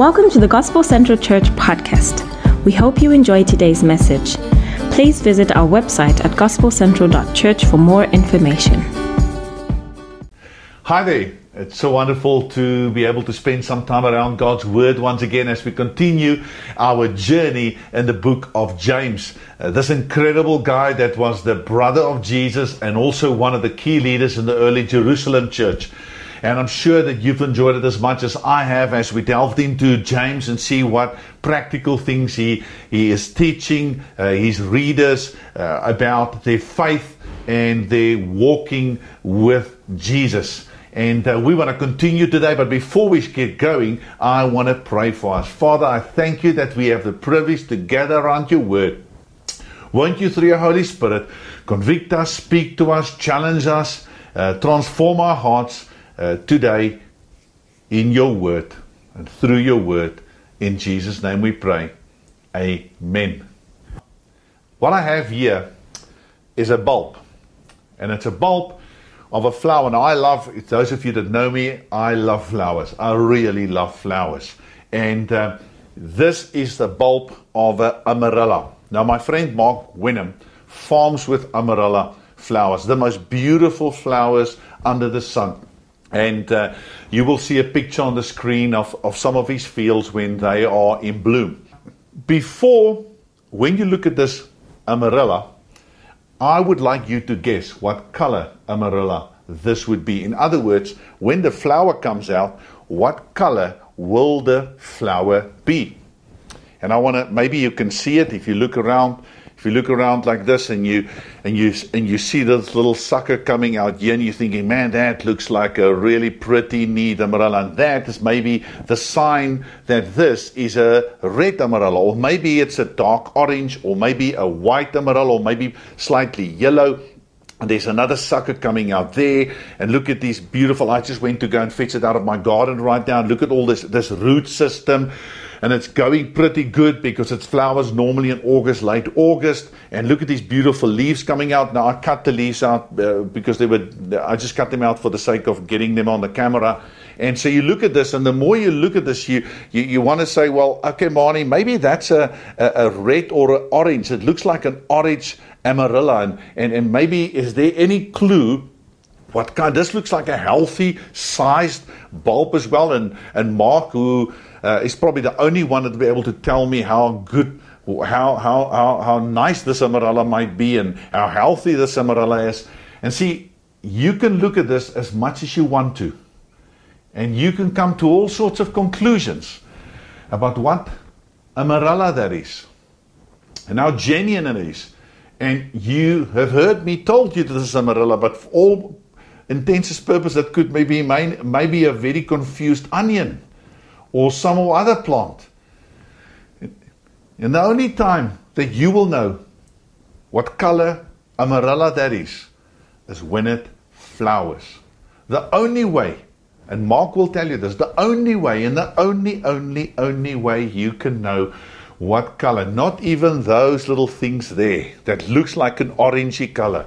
Welcome to the Gospel Central Church podcast. We hope you enjoy today's message. Please visit our website at gospelcentral.church for more information. Hi there. It's so wonderful to be able to spend some time around God's Word once again as we continue our journey in the book of James. Uh, this incredible guy that was the brother of Jesus and also one of the key leaders in the early Jerusalem church. And I'm sure that you've enjoyed it as much as I have as we delved into James and see what practical things he, he is teaching uh, his readers uh, about their faith and their walking with Jesus. And uh, we want to continue today, but before we get going, I want to pray for us. Father, I thank you that we have the privilege to gather around your word. Won't you, through your Holy Spirit, convict us, speak to us, challenge us, uh, transform our hearts uh, today in your word and through your word. In Jesus' name we pray. Amen. What I have here is a bulb, and it's a bulb of a flower. Now, I love, those of you that know me, I love flowers. I really love flowers. And uh, this is the bulb of an amarella. Now, my friend Mark Winham farms with amarella flowers, the most beautiful flowers under the sun. And uh, you will see a picture on the screen of, of some of his fields when they are in bloom. Before, when you look at this amarella, I would like you to guess what color amarella this would be. In other words, when the flower comes out, what color will the flower be? And I want to maybe you can see it if you look around if you look around like this and you and you and you see this little sucker coming out here and you're thinking, man, that looks like a really pretty neat amarella. And that is maybe the sign that this is a red amarella, or maybe it's a dark orange, or maybe a white amarella, or maybe slightly yellow. And there's another sucker coming out there. And look at these beautiful. I just went to go and fetch it out of my garden right now. Look at all this this root system and it's going pretty good because it flowers normally in August, late August. And look at these beautiful leaves coming out. Now I cut the leaves out uh, because they were. I just cut them out for the sake of getting them on the camera. And so you look at this, and the more you look at this, you you, you want to say, well, okay, Marnie, maybe that's a, a, a red or an orange. It looks like an orange amarilla, and, and, and maybe is there any clue what kind this looks like a healthy sized bulb as well and and mark who uh, is probably the only one that will be able to tell me how good, how, how, how, how nice this amarella might be and how healthy this amarella is. And see, you can look at this as much as you want to. And you can come to all sorts of conclusions about what amarella that is and how genuine it is. And you have heard me told you this is amarella, but for all intents and purposes, that could maybe maybe a very confused onion or some other plant. And the only time that you will know what color amarella that is, is when it flowers. The only way, and Mark will tell you this, the only way, and the only, only, only way you can know what color, not even those little things there that looks like an orangey color,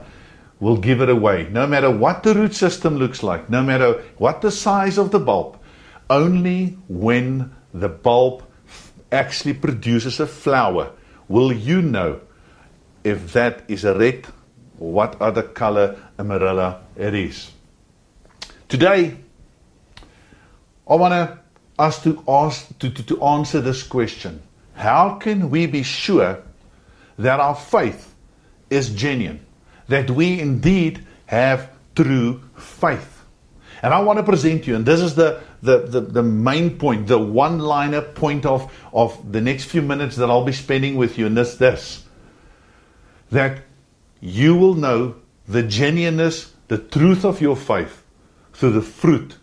will give it away. No matter what the root system looks like, no matter what the size of the bulb, only when the bulb actually produces a flower will you know if that is a red or what other color amarella it is. Today, I want to us to ask to, to, to answer this question. How can we be sure that our faith is genuine? That we indeed have true faith? And I want to present you, and this is the, the, the, the main point, the one liner point of, of the next few minutes that I'll be spending with you, and this this that you will know the genuineness, the truth of your faith through the fruit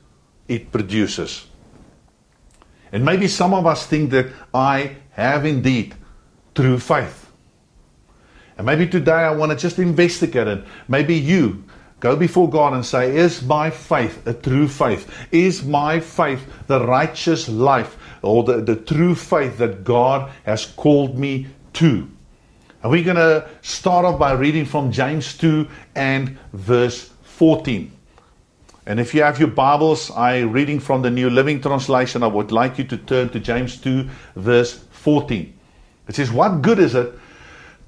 it produces. And maybe some of us think that I have indeed true faith. And maybe today I want to just investigate it. Maybe you Go before God and say, Is my faith a true faith? Is my faith the righteous life or the, the true faith that God has called me to? And we're going to start off by reading from James 2 and verse 14. And if you have your Bibles, I reading from the New Living Translation, I would like you to turn to James 2, verse 14. It says, What good is it,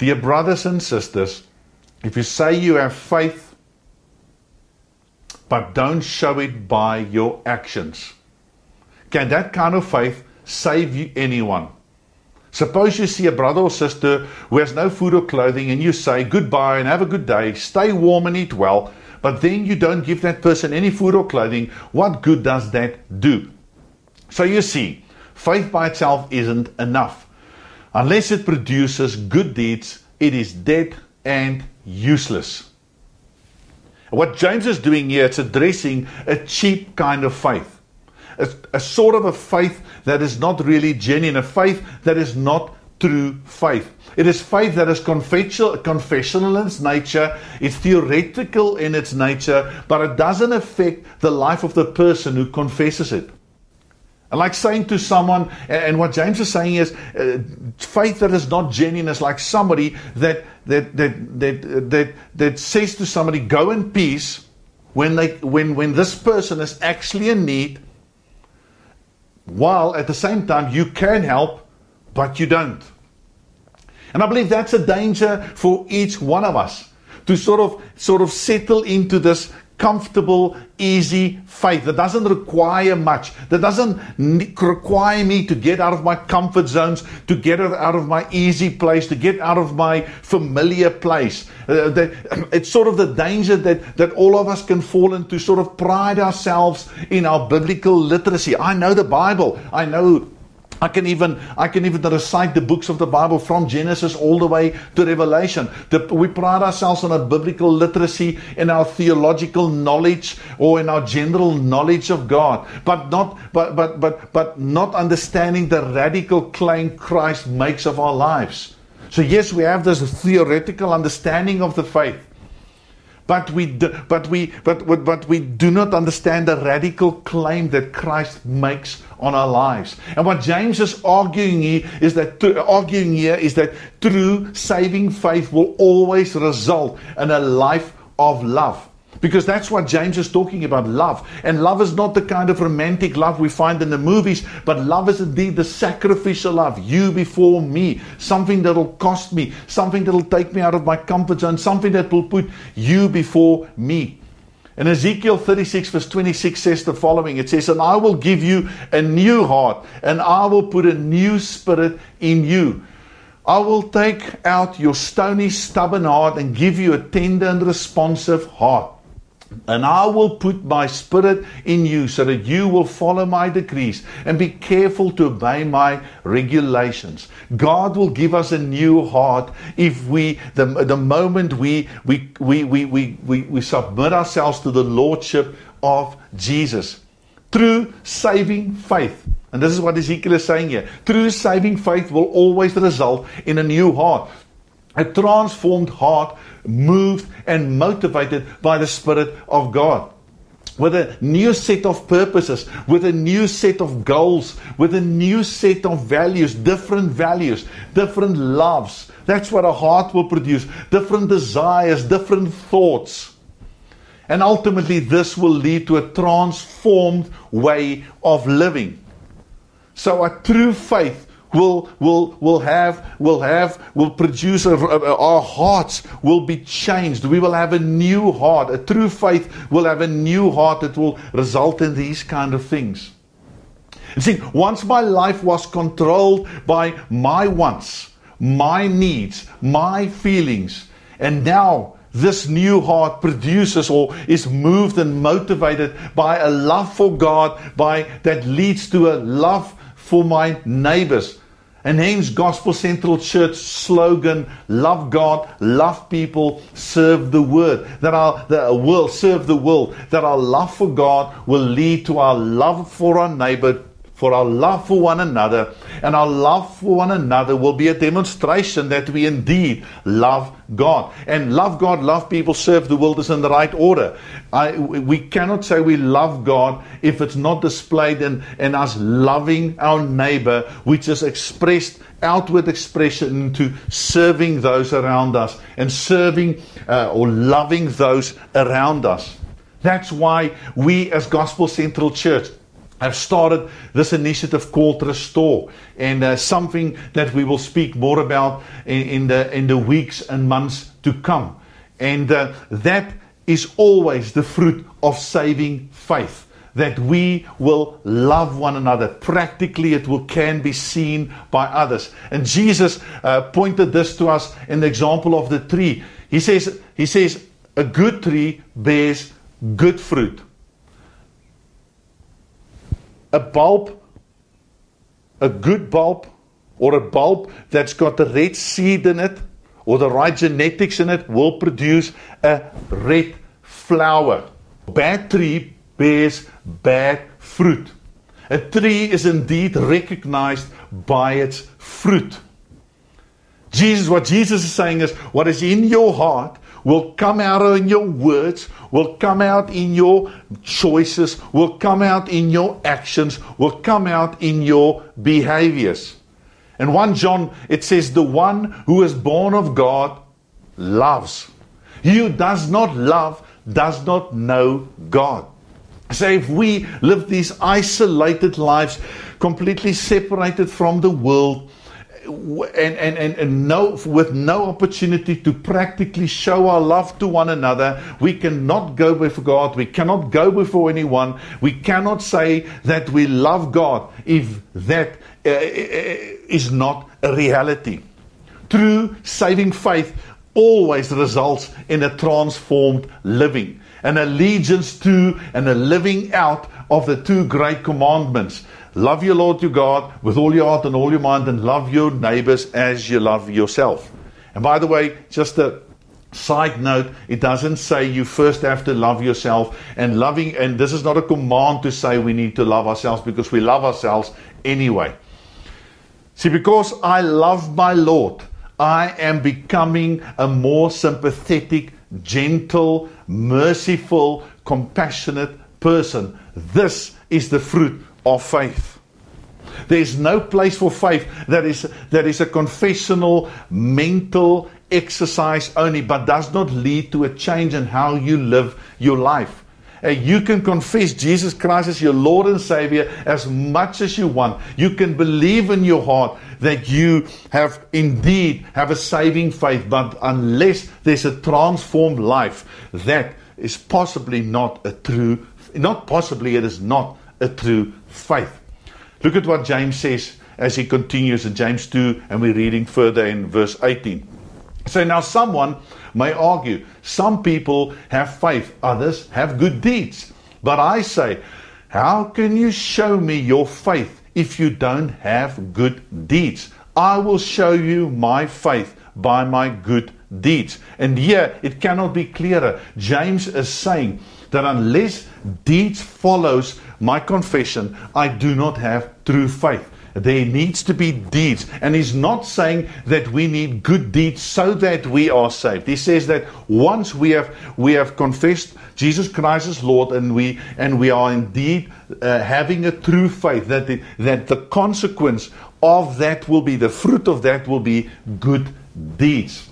dear brothers and sisters, if you say you have faith, but don't show it by your actions? Can that kind of faith save you anyone? Suppose you see a brother or sister who has no food or clothing and you say goodbye and have a good day, stay warm and eat well but then you don't give that person any food or clothing, what good does that do? So you see, faith by itself isn't enough. Unless it produces good deeds, it is dead and useless. What James is doing here, it's addressing a cheap kind of faith. A, a, sort of a faith that is not really genuine, a faith that is not true faith. It is faith that is confessional, confessional in its nature, it's theoretical in its nature, but it doesn't affect the life of the person who confesses it. Like saying to someone, and what James is saying is, uh, faith that is not genuine is like somebody that that that that that, that says to somebody, "Go in peace," when they when when this person is actually in need, while at the same time you can help, but you don't. And I believe that's a danger for each one of us to sort of sort of settle into this comfortable, easy faith that doesn't require much, that doesn't require me to get out of my comfort zones, to get out of my easy place, to get out of my familiar place. Uh, that, it's sort of the danger that, that all of us can fall into, sort of pride ourselves in our biblical literacy. I know the Bible, I know I can even I can even recite the books of the Bible from Genesis all the way to Revelation. The, we pride ourselves on our biblical literacy in our theological knowledge or in our general knowledge of God, but not but but but but not understanding the radical claim Christ makes of our lives. So yes, we have this theoretical understanding of the faith. But we, do, but, we, but, but we do not understand the radical claim that Christ makes on our lives. And what James is arguing here is that arguing here is that true saving faith will always result in a life of love. Because that's what James is talking about love. And love is not the kind of romantic love we find in the movies, but love is indeed the sacrificial love. You before me. Something that'll cost me. Something that'll take me out of my comfort zone. Something that will put you before me. And Ezekiel 36, verse 26 says the following It says, And I will give you a new heart, and I will put a new spirit in you. I will take out your stony, stubborn heart and give you a tender and responsive heart. And I will put my spirit in you so that you will follow my decrees and be careful to obey my regulations. God will give us a new heart if we, the, the moment we, we, we, we, we, we, we submit ourselves to the Lordship of Jesus. Through saving faith. And this is what Ezekiel is saying here. True saving faith will always result in a new heart. A transformed heart moved and motivated by the Spirit of God. With a new set of purposes, with a new set of goals, with a new set of values, different values, different loves. That's what a heart will produce. Different desires, different thoughts. And ultimately, this will lead to a transformed way of living. So, a true faith will will will have will have will produce a, a, our hearts will be changed. We will have a new heart. A true faith will have a new heart that will result in these kind of things. You see once my life was controlled by my wants my needs my feelings and now this new heart produces or is moved and motivated by a love for God by that leads to a love for my neighbors and hence Gospel Central Church slogan, love God, love people, serve the word. That our the will serve the world. That our love for God will lead to our love for our neighbor for our love for one another, and our love for one another will be a demonstration that we indeed love God. And love God, love people, serve the world is in the right order. I, we cannot say we love God if it's not displayed in, in us loving our neighbor, which is expressed outward expression into serving those around us and serving uh, or loving those around us. That's why we, as Gospel Central Church, have started this initiative called Restore, and uh, something that we will speak more about in, in, the in the weeks and months to come. And uh, that is always the fruit of saving faith. That we will love one another. Practically, it will can be seen by others. And Jesus uh, pointed this to us in the example of the tree. He says, He says, a good tree bears good fruit a bulb, a good bulb, or a bulb that's got the red seed in it or the right genetics in it will produce a red flower. Bad tree bears bad fruit. A tree is indeed recognized by its fruit. Jesus, what Jesus is saying is, what is in your heart will come out in your words, will come out in your choices, will come out in your actions, will come out in your behaviors. In 1 John, it says, The one who is born of God loves. He who does not love does not know God. So if we live these isolated lives, completely separated from the world, and, and, and, and no, with no opportunity to practically show our love to one another. We cannot go before God. We cannot go before anyone. We cannot say that we love God if that uh, is not a reality. True saving faith always results in a transformed living, an allegiance to and a living out of the two great commandments Love your Lord your God with all your heart and all your mind, and love your neighbors as you love yourself. And by the way, just a side note, it doesn't say you first have to love yourself and loving, and this is not a command to say we need to love ourselves because we love ourselves anyway. See, because I love my Lord, I am becoming a more sympathetic, gentle, merciful, compassionate person. This is the fruit of faith. There's no place for faith that is, that is a confessional, mental exercise only, but does not lead to a change in how you live your life. Uh, you can confess Jesus Christ as your Lord and Savior as much as you want. You can believe in your heart that you have indeed have a saving faith, but unless there's a transformed life, that is possibly not a true, not possibly, it is not a true faith. Look at what James says as he continues in James 2, and we're reading further in verse 18. So now someone may argue, some people have faith, others have good deeds. But I say, how can you show me your faith if you don't have good deeds? I will show you my faith by my good deeds. And here it cannot be clearer. James is saying that unless deeds follows my confession, I do not have true faith. There needs to be deeds. And he's not saying that we need good deeds so that we are saved. He says that once we have we have confessed Jesus Christ as Lord and we and we are indeed uh, having a true faith that the, that the consequence of that will be the fruit of that will be good deeds.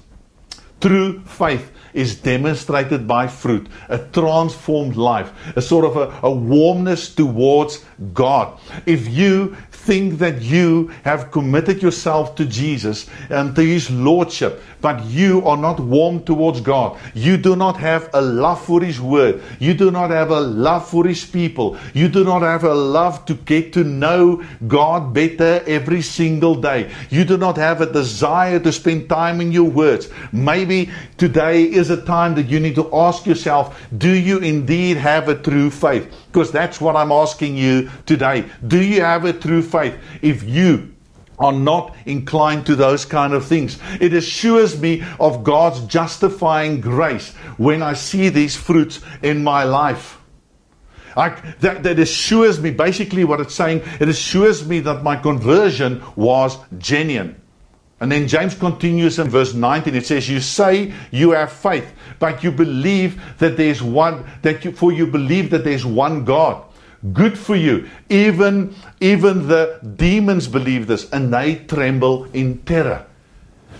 True faith is demonstrated by fruit, a transformed life, a sort of a, a warmness towards God. If you think that you have committed yourself to Jesus and to His Lordship, but you are not warm towards God. You do not have a love for His Word. You do not have a love for His people. You do not have a love to get to know God better every single day. You do not have a desire to spend time in your words. Maybe today is a time that you need to ask yourself, do you indeed have a true faith? Because that's what I'm asking you today. Do you have a true faith? If you are not inclined to those kind of things. It assures me of God's justifying grace when I see these fruits in my life. I, that, that assures me, basically, what it's saying, it assures me that my conversion was genuine. And then James continues in verse 19. It says, You say you have faith, but you believe that there's one, that you, for you believe that there's one God. Good for you. Even, even the demons believe this and they tremble in terror.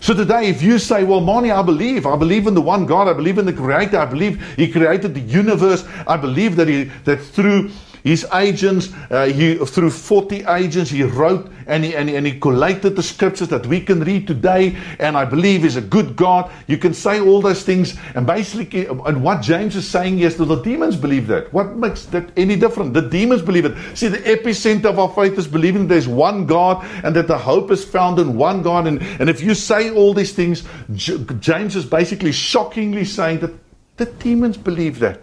So today, if you say, Well, Mani, I believe, I believe in the one God, I believe in the Creator, I believe He created the universe, I believe that He that through his agents, uh, he, through 40 agents, he wrote and he, and, he, and he collated the scriptures that we can read today. And I believe is a good God. You can say all those things. And basically, and what James is saying is that the demons believe that. What makes that any different? The demons believe it. See, the epicenter of our faith is believing there's one God and that the hope is found in one God. And, and if you say all these things, J- James is basically shockingly saying that the demons believe that.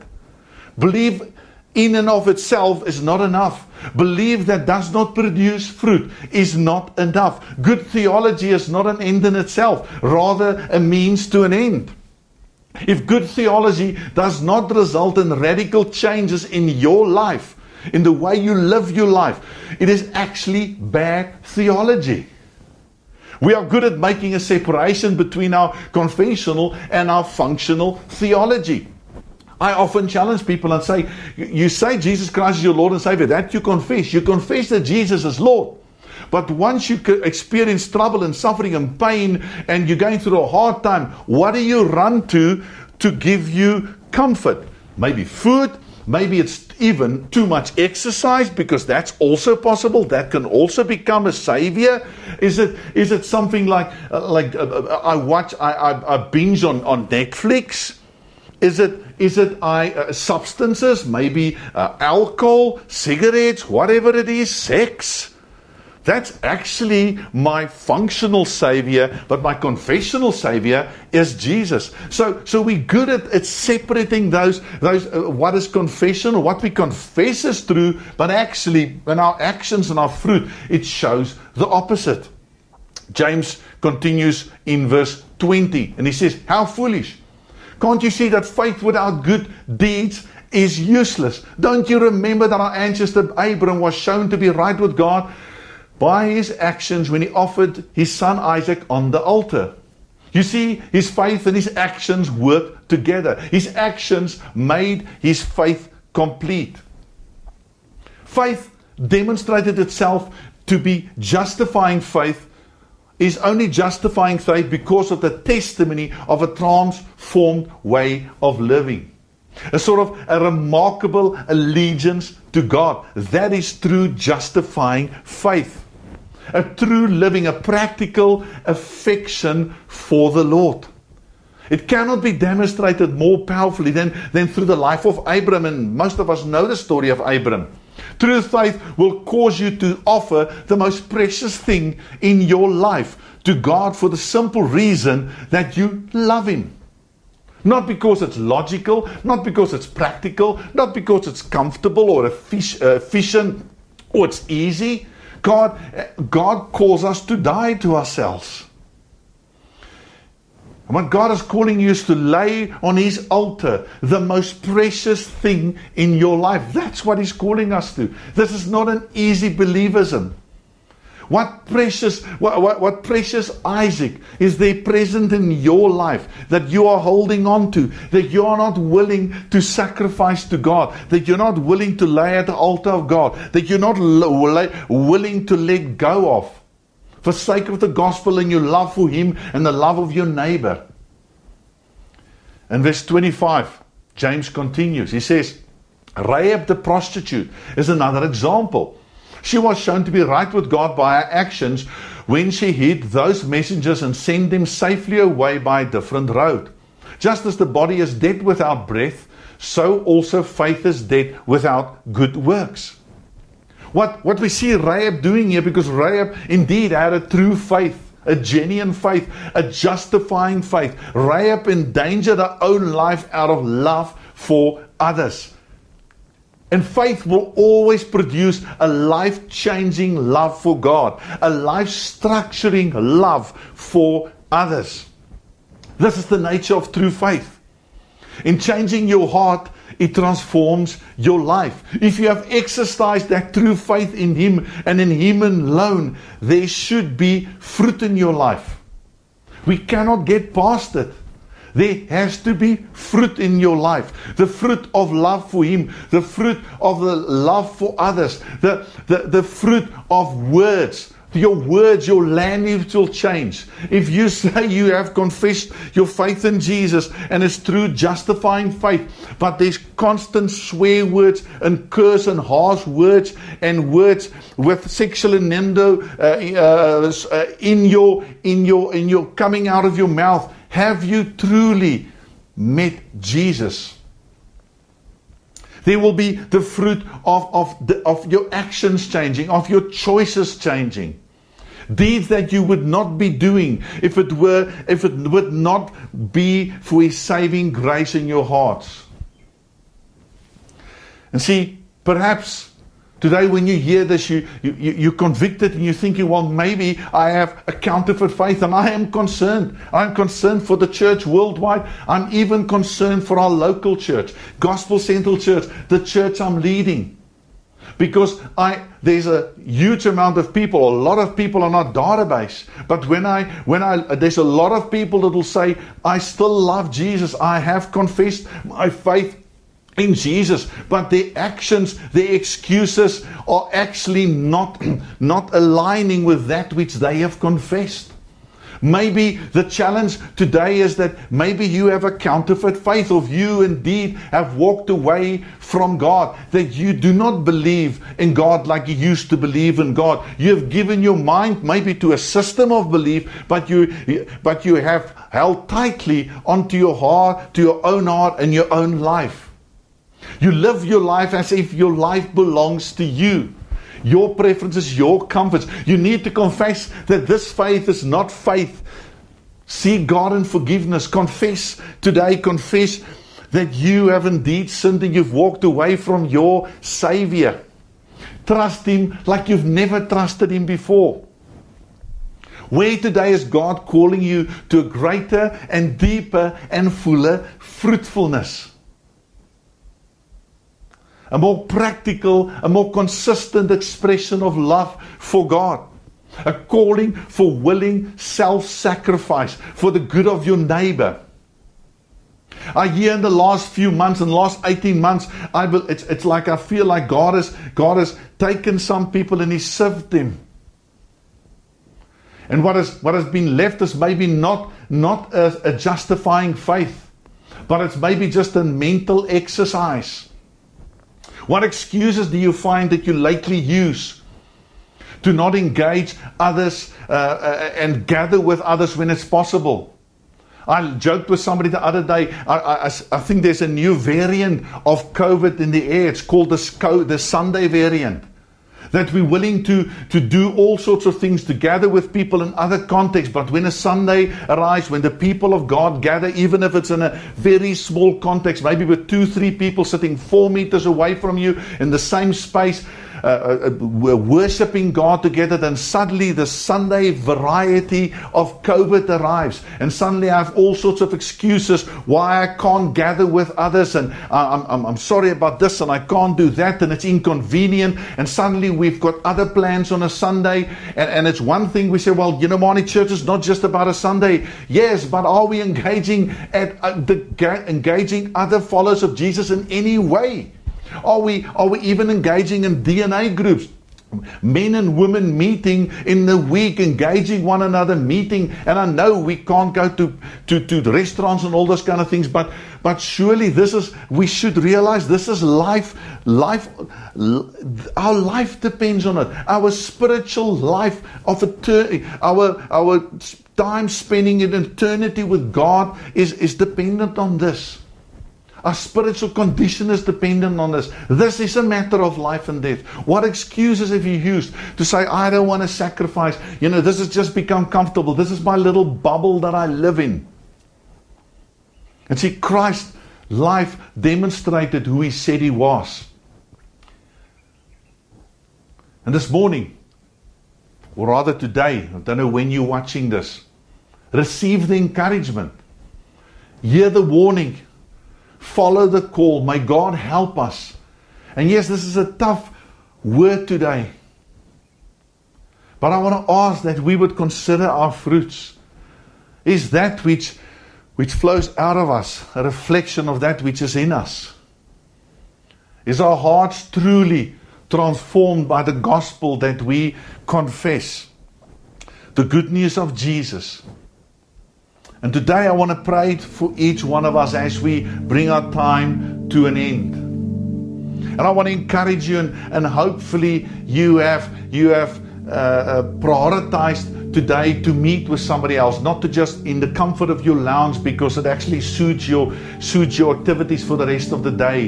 Believe in and of itself is not enough. Belief that does not produce fruit is not enough. Good theology is not an end in itself, rather, a means to an end. If good theology does not result in radical changes in your life, in the way you live your life, it is actually bad theology. We are good at making a separation between our conventional and our functional theology. I often challenge people and say, You say Jesus Christ is your Lord and Savior. That you confess. You confess that Jesus is Lord. But once you experience trouble and suffering and pain and you're going through a hard time, what do you run to to give you comfort? Maybe food. Maybe it's even too much exercise because that's also possible. That can also become a savior. Is it? Is it something like uh, like uh, uh I watch I, I, I binge on on Netflix? Is it is it I uh, substances, maybe uh, alcohol, cigarettes, whatever it is, sex? That's actually my functional savior, but my confessional savior is Jesus. So, so we're good at, at separating those, those uh, what is confession what we confess is true, but actually, in our actions and our fruit, it shows the opposite. James continues in verse 20, and he says, How foolish! Can't you see that faith without good deeds is useless? Don't you remember that our ancestor Abraham was shown to be right with God by his actions when he offered his son Isaac on the altar? You see, his faith and his actions worked together. His actions made his faith complete. Faith demonstrated itself to be justifying faith is only justifying faith because of the testimony of a transformed way of living. A sort of a remarkable allegiance to God. That is true justifying faith. A true living, a practical affection for the Lord. It cannot be demonstrated more powerfully than, than through the life of Abram, and most of us know the story of Abram. True faith will cause you to offer the most precious thing in your life to God for the simple reason that you love Him. Not because it's logical, not because it's practical, not because it's comfortable or uh, efficient or it's easy. God, uh, God calls us to die to ourselves. And what God is calling you is to lay on His altar the most precious thing in your life. That's what He's calling us to. This is not an easy believism. What precious, what, what, what, precious Isaac is there present in your life that you are holding on to, that you are not willing to sacrifice to God, that you're not willing to lay at the altar of God, that you're not willing to let go of for sake of the gospel and your love for Him and the love of your neighbor. In verse 25, James continues. He says, Rahab the prostitute is another example. She was shown to be right with God by her actions when she hid those messengers and sent them safely away by a different road. Just as the body is dead without breath, so also faith is dead without good works. What, what we see Rahab doing here, because Rahab indeed had a true faith, a genuine faith, a justifying faith. Rahab endangered her own life out of love for others. And faith will always produce a life changing love for God, a life structuring love for others. This is the nature of true faith. In changing your heart, it transforms your life. If you have exercised that true faith in Him and in Him alone, there should be fruit in your life. We cannot get past it. There has to be fruit in your life. The fruit of love for Him, the fruit of the love for others, the, the, the fruit of words your words, your language will change. If you say you have confessed your faith in Jesus and it's through justifying faith, but there's constant swear words and curse and harsh words and words with sexual innuendo uh, uh, uh, in your in your in your coming out of your mouth, have you truly met Jesus? There will be the fruit of, of, the, of your actions changing, of your choices changing. Deeds that you would not be doing if it were if it would not be for his saving grace in your hearts. And see, perhaps Today, when you hear this, you, you, you're convicted and you're thinking, well, maybe I have a counterfeit faith, and I am concerned. I'm concerned for the church worldwide. I'm even concerned for our local church, Gospel Central Church, the church I'm leading. Because I there's a huge amount of people, a lot of people on our database. But when I when I there's a lot of people that will say, I still love Jesus, I have confessed my faith in Jesus, but their actions, their excuses are actually not, not aligning with that which they have confessed. Maybe the challenge today is that maybe you have a counterfeit faith, or you indeed have walked away from God, that you do not believe in God like you used to believe in God. You have given your mind maybe to a system of belief, but you but you have held tightly onto your heart, to your own heart and your own life. You live your life as if your life belongs to you. Your preferences, your comforts. You need to confess that this faith is not faith. Seek God in forgiveness. Confess today, confess that you have indeed sinned and you've walked away from your Savior. Trust Him like you've never trusted Him before. Where today is God calling you to a greater and deeper and fuller fruitfulness? A more practical, a more consistent expression of love for God. A calling for willing self sacrifice for the good of your neighbor. I hear in the last few months, the last 18 months, I will, it's, it's like I feel like God has, God has taken some people and He served them. And what has, what has been left is maybe not, not a, a justifying faith, but it's maybe just a mental exercise what excuses do you find that you lately use to not engage others uh, uh, and gather with others when it's possible? I joked with somebody the other day. I, I, I, think there's a new variant of COVID in the air. It's called the, the Sunday variant that we're willing to, to do all sorts of things to gather with people in other contexts. But when a Sunday arrives, when the people of God gather, even if it's in a very small context, maybe with two, three people sitting four meters away from you in the same space, uh, uh, uh, we're worshiping God together, then suddenly the Sunday variety of COVID arrives. And suddenly I have all sorts of excuses why I can't gather with others. And I'm, I'm, I'm sorry about this and I can't do that. And it's inconvenient. And suddenly we've got other plans on a Sunday. And, and it's one thing we say, well, you know, morning church is not just about a Sunday. Yes, but are we engaging at uh, the, engaging other followers of Jesus in any way? Are we, are we even engaging in DNA groups? Men and women meeting in the week, engaging one another, meeting. And I know we can't go to, to, to restaurants and all those kind of things, but, but surely this is, we should realize this is life. Life, our life depends on it. Our spiritual life of eternity, our, our time spending in eternity with God is, is dependent on this. Our spiritual condition is dependent on this. This is a matter of life and death. What excuses have you used to say, I don't want to sacrifice? You know, this has just become comfortable. This is my little bubble that I live in. And see, Christ's life demonstrated who he said he was. And this morning, or rather today, I don't know when you're watching this, receive the encouragement, hear the warning Follow the call. May God help us. And yes, this is a tough word today. But I want to ask that we would consider our fruits. Is that which, which flows out of us a reflection of that which is in us? Is our hearts truly transformed by the gospel that we confess? the good news of Jesus. And today I want to pray for each one of us as we bring our time to an end. And I want to encourage you, and, and hopefully you have you have uh, uh, prioritized today to meet with somebody else, not to just in the comfort of your lounge because it actually suits your suits your activities for the rest of the day.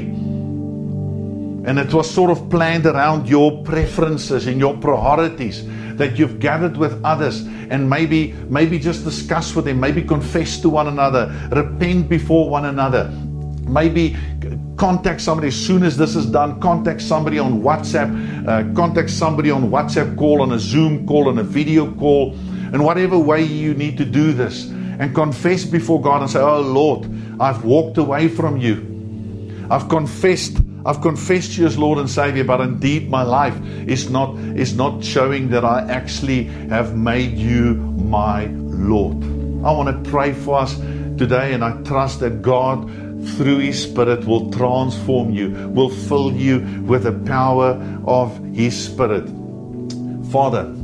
And it was sort of planned around your preferences and your priorities that you've gathered with others and maybe maybe just discuss with them, maybe confess to one another, repent before one another. Maybe contact somebody as soon as this is done. Contact somebody on WhatsApp, uh, contact somebody on WhatsApp call, on a Zoom call, on a video call, in whatever way you need to do this. And confess before God and say, Oh Lord, I've walked away from you. I've confessed I've confessed you as Lord and Savior, but indeed my life is not is not showing that I actually have made you my Lord. I want to pray for us today, and I trust that God, through His Spirit, will transform you, will fill you with the power of His Spirit. Father,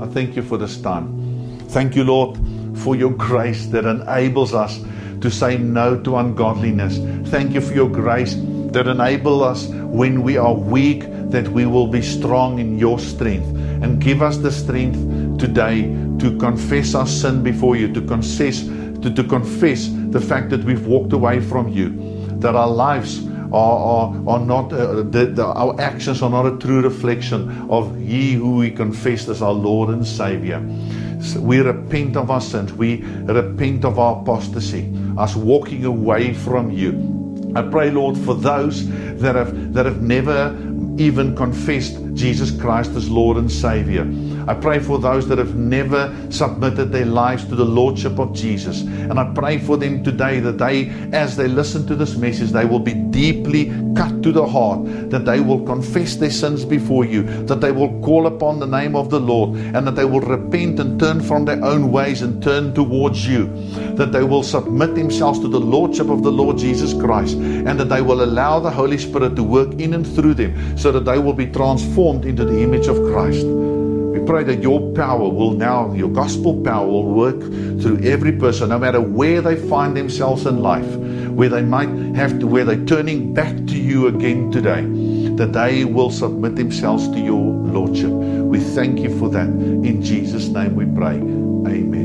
I thank you for this time. Thank you, Lord, for your grace that enables us to say no to ungodliness. Thank you for your grace that enable us when we are weak, that we will be strong in your strength. And give us the strength today to confess our sin before you, to confess, to, to confess the fact that we've walked away from you, that our lives are, are, are not, uh, the, the, our actions are not a true reflection of He who we confessed as our Lord and Savior. So we repent of our sins, we repent of our apostasy, us walking away from you. I pray, Lord, for those that have that have never even confessed Jesus Christ as Lord and Savior. I pray for those that have never submitted their lives to the Lordship of Jesus. And I pray for them today that they, as they listen to this message, they will be deeply cut to the heart, that they will confess their sins before you, that they will call upon the name of the Lord, and that they will repent and turn from their own ways and turn towards you, that they will submit themselves to the Lordship of the Lord Jesus Christ, and that they will allow the Holy Spirit to work in and through them so that they will be transformed into the image of Christ pray that your power will now, your gospel power will work through every person, no matter where they find themselves in life, where they might have to, where they're turning back to you again today, that they will submit themselves to your Lordship. We thank you for that. In Jesus' name we pray. Amen.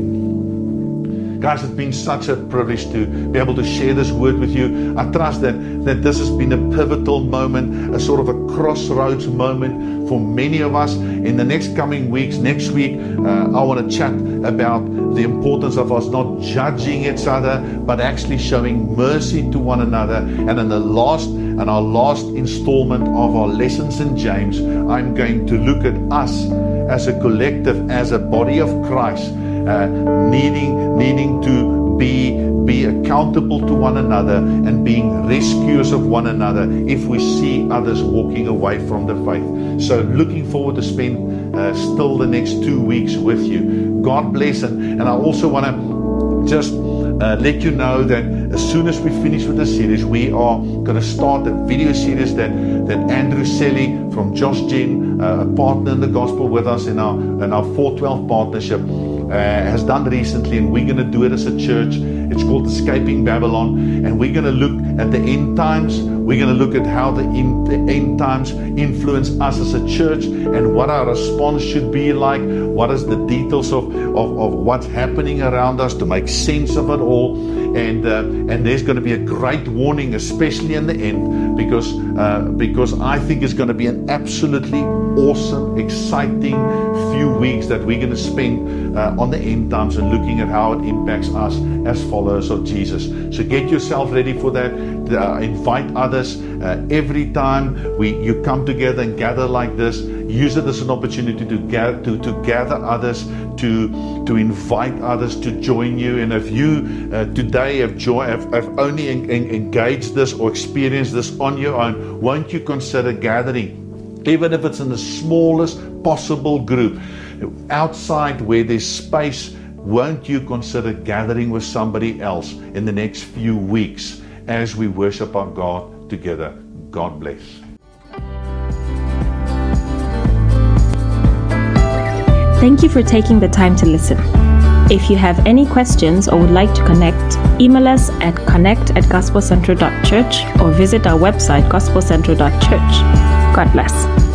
Guys, it's been such a privilege to be able to share this word with you. I trust that, that this has been a pivotal moment, a sort of a crossroads moment for many of us. In the next coming weeks, next week, uh, I want to chat about the importance of us not judging each other, but actually showing mercy to one another. And in the last and our last installment of our lessons in James, I'm going to look at us as a collective, as a body of Christ uh, needing needing to be be accountable to one another and being rescuers of one another if we see others walking away from the faith. So looking forward to spend uh, still the next two weeks with you. God bless and, and I also want to just uh, let you know that as soon as we finish with the series, we are going to start a video series that, that Andrew Selley from Josh Gen, uh, a partner in the gospel with us in our in our 412 partnership, uh, has done recently, and we're going to do it as a church. It's called Escaping Babylon, and we're going to look at the end times. We're going to look at how the, in, the end times influence us as a church and what our response should be like. What is the details of, of, of what's happening around us to make sense of it all. And, uh, and there's going to be a great warning, especially in the end, because, uh, because I think it's going to be an absolutely awesome, exciting few weeks that we're going to spend uh, on the end times and looking at how it impacts us as followers of Jesus. So get yourself ready for that. Uh, invite others. Uh, every time we you come together and gather like this, use it as an opportunity to gather to, to gather others, to to invite others to join you. And if you uh, today have, joy, have, have only en- en- engaged this or experienced this on your own, won't you consider gathering? Even if it's in the smallest possible group, outside where there's space, won't you consider gathering with somebody else in the next few weeks as we worship our God together? God bless. Thank you for taking the time to listen. If you have any questions or would like to connect, email us at connect at gospelcentral.church or visit our website gospelcentral.church. God bless.